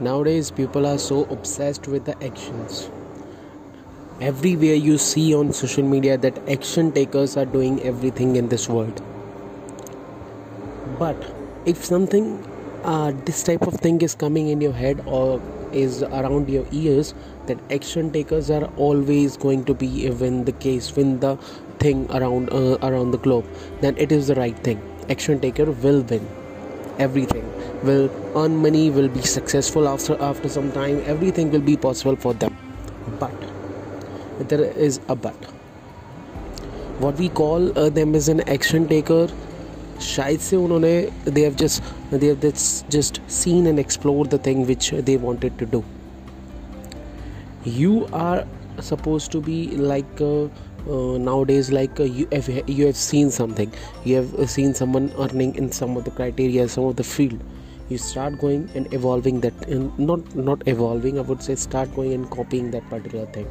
nowadays people are so obsessed with the actions. Everywhere you see on social media that action takers are doing everything in this world. But if something uh, this type of thing is coming in your head or is around your ears that action takers are always going to be win the case win the thing around uh, around the globe then it is the right thing. Action taker will win everything will earn money will be successful after after some time everything will be possible for them but there is a but what we call uh, them as an action taker शायद से उन्होंने they have just they have just seen and explore the thing which they wanted to do you are supposed to be like uh, uh, nowadays like uh, you have you have seen something. You have seen someone earning in some of the criteria some of the field. You start going and evolving that and not not evolving i would say start going and copying that particular thing.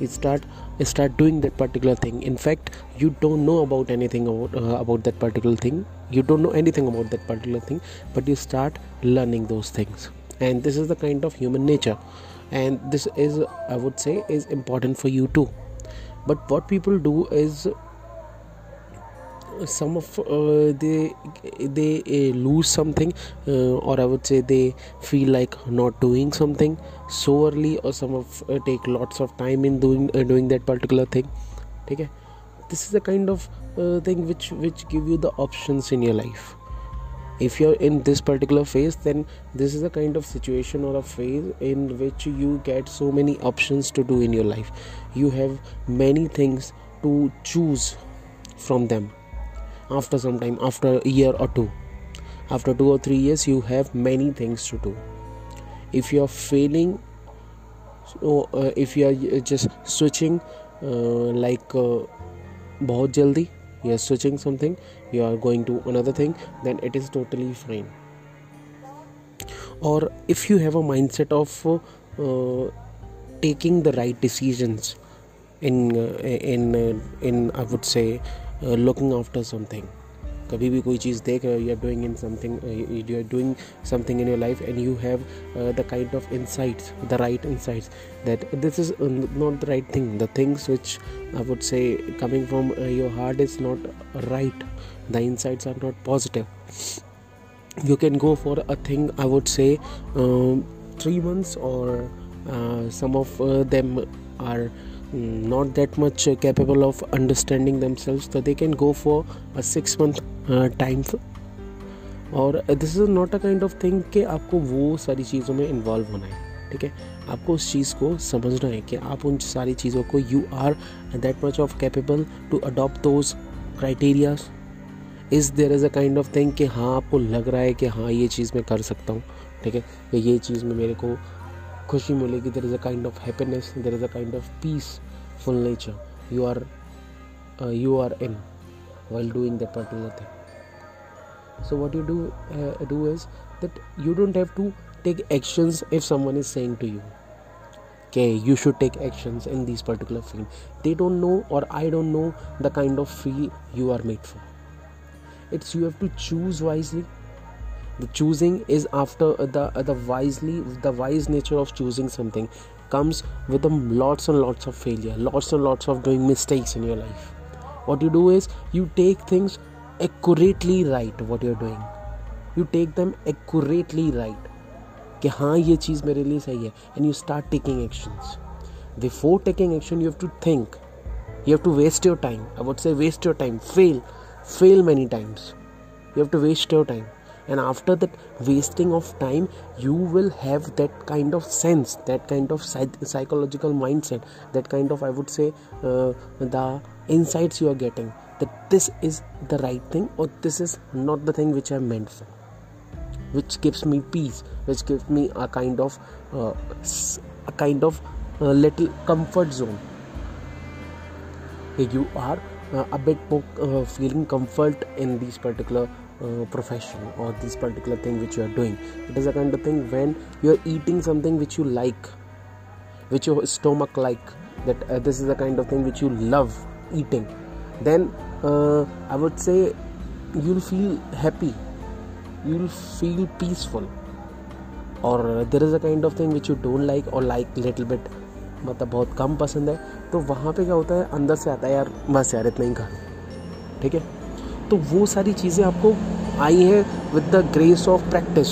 You start you start doing that particular thing. In fact you don't know about anything about, uh, about that particular thing. You don't know anything about that particular thing but you start learning those things. And this is the kind of human nature. And this is i would say is important for you too but what people do is some of uh, they they uh, lose something uh, or i would say they feel like not doing something so early or some of uh, take lots of time in doing uh, doing that particular thing. Okay? This is the kind of uh, thing which which give you the options in your life if you're in this particular phase then this is the kind of situation or a phase in which you get so many options to do in your life. You have many things to choose from them. After some time after a year or two after two or three years you have many things to do. If you are failing so uh, if you are just switching uh, like uh, bahut jaldi you are switching something you are going to another thing then it is totally fine. Or if you have a mindset of uh, taking the right decisions in uh, in uh, in i would say uh, looking after something. कभी भी कोई चीज़ देख रहे हो you are doing in something you are doing something in your life and you have the kind of insights the right insights that this is not the right thing the things which I would say coming from your heart is not right the insights are not positive you can go for a thing I would say three months और some of them are not that much capable of understanding themselves so they can go for a six month uh, time और this is not a kind of thing कि आपको वो सारी चीज़ों में involve होना है ठीक है? आपको उस चीज़ को समझना है कि आप उन सारी चीज़ों को you are that much of capable to adopt those criterias is there is a kind of thing कि हाँ आपको लग रहा है कि हाँ ये चीज़ मैं कर सकता हूँ ठीक है? ये चीज़ में मेरे को there is a kind of happiness there is a kind of peaceful nature. You are uh, you are in while doing that particular thing. So what you do uh, do is that you don't have to take actions if someone is saying to you okay you should take actions in these particular field. They don't know or i don't know the kind of field you are made for. It's you have to choose wisely the choosing is after the the wisely the wise nature of choosing something comes with the lots and lots of failure lots and lots of doing mistakes in your life what you do is you take things accurately right what you're doing you take them accurately right कि हाँ ये चीज़ मेरे लिए सही है and you start taking actions before taking action you have to think you have to waste your time i would say waste your time fail fail many times you have to waste your time and after that wasting of time you will have that kind of sense that kind of psychological mindset that kind of i would say uh, the insights you are getting that this is the right thing or this is not the thing which i'm meant for. Which gives me peace which gives me a kind of uh, a kind of uh, little comfort zone. You are uh, a bit more uh, feeling comfort in these particular uh, profession or this particular thing which you are doing it is a kind of thing when you are eating something which you like which your stomach like that uh, this is the kind of thing which you love eating then uh, i would say you'll feel happy you'll feel peaceful और there is a kind of thing which you don't like और like little bit मतलब बहुत कम पसंद है तो वहाँ पे क्या होता है अंदर से आता है यार बस यार इतना ही खा ठीक है तो वो सारी चीज़ें आपको आई हैं with the grace of practice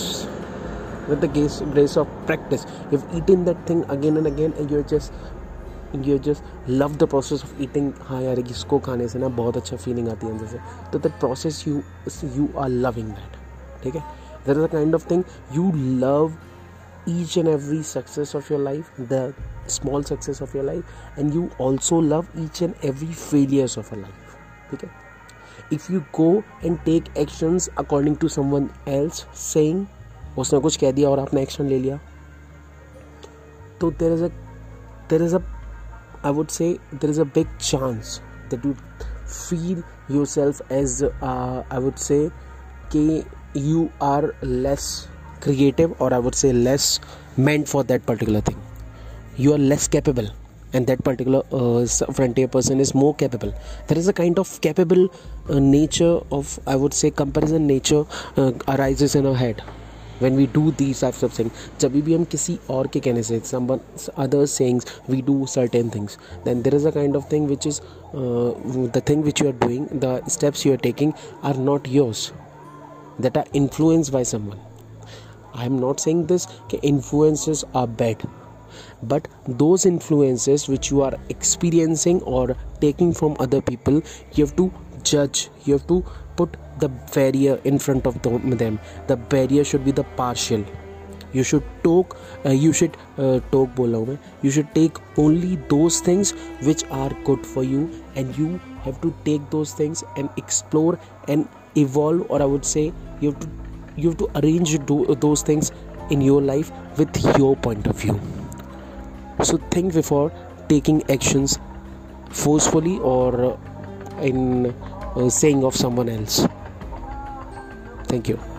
with the grace grace of practice you eat in that thing again and again and you just you just love the process of eating हाँ यार, इसको खाने से ना बहुत अच्छा फीलिंग आती है अंदर से। तो that process you you are loving that ठीक है? That is a kind of thing you love each and every success of your life the small success of your life and you also love each and every failures of our life ठीक है? If you go and take actions according to someone else saying उसने कुछ कह दिया और आपने action ले लिया तो there is a there is a would say there is a big chance that you feel yourself as I would say कि यू आर लेस क्रिएटिव और I would say less meant for that particular thing you are less capable and that particular uh, frontier person is more capable there is a kind of capable uh, nature of i would say comparison nature uh, arises in our head when we do these types of things जब भी हम किसी और के कहने से someone other sayings we do certain things then there is a kind of thing which is uh, the thing which you are doing the steps you are taking are not yours that are influenced by someone i am not saying this that influences are bad but those influences which you are experiencing or taking from other people you have to judge you have to put the barrier in front of them. The barrier should be the partial. You should talk uh, you should uh, talk bola you should take only those things which are good for you and you have to take those things and explore and evolve or i would say you have to you have to arrange do, those things in your life with your point of view so think before taking actions forcefully or in uh, saying of someone else. Thank you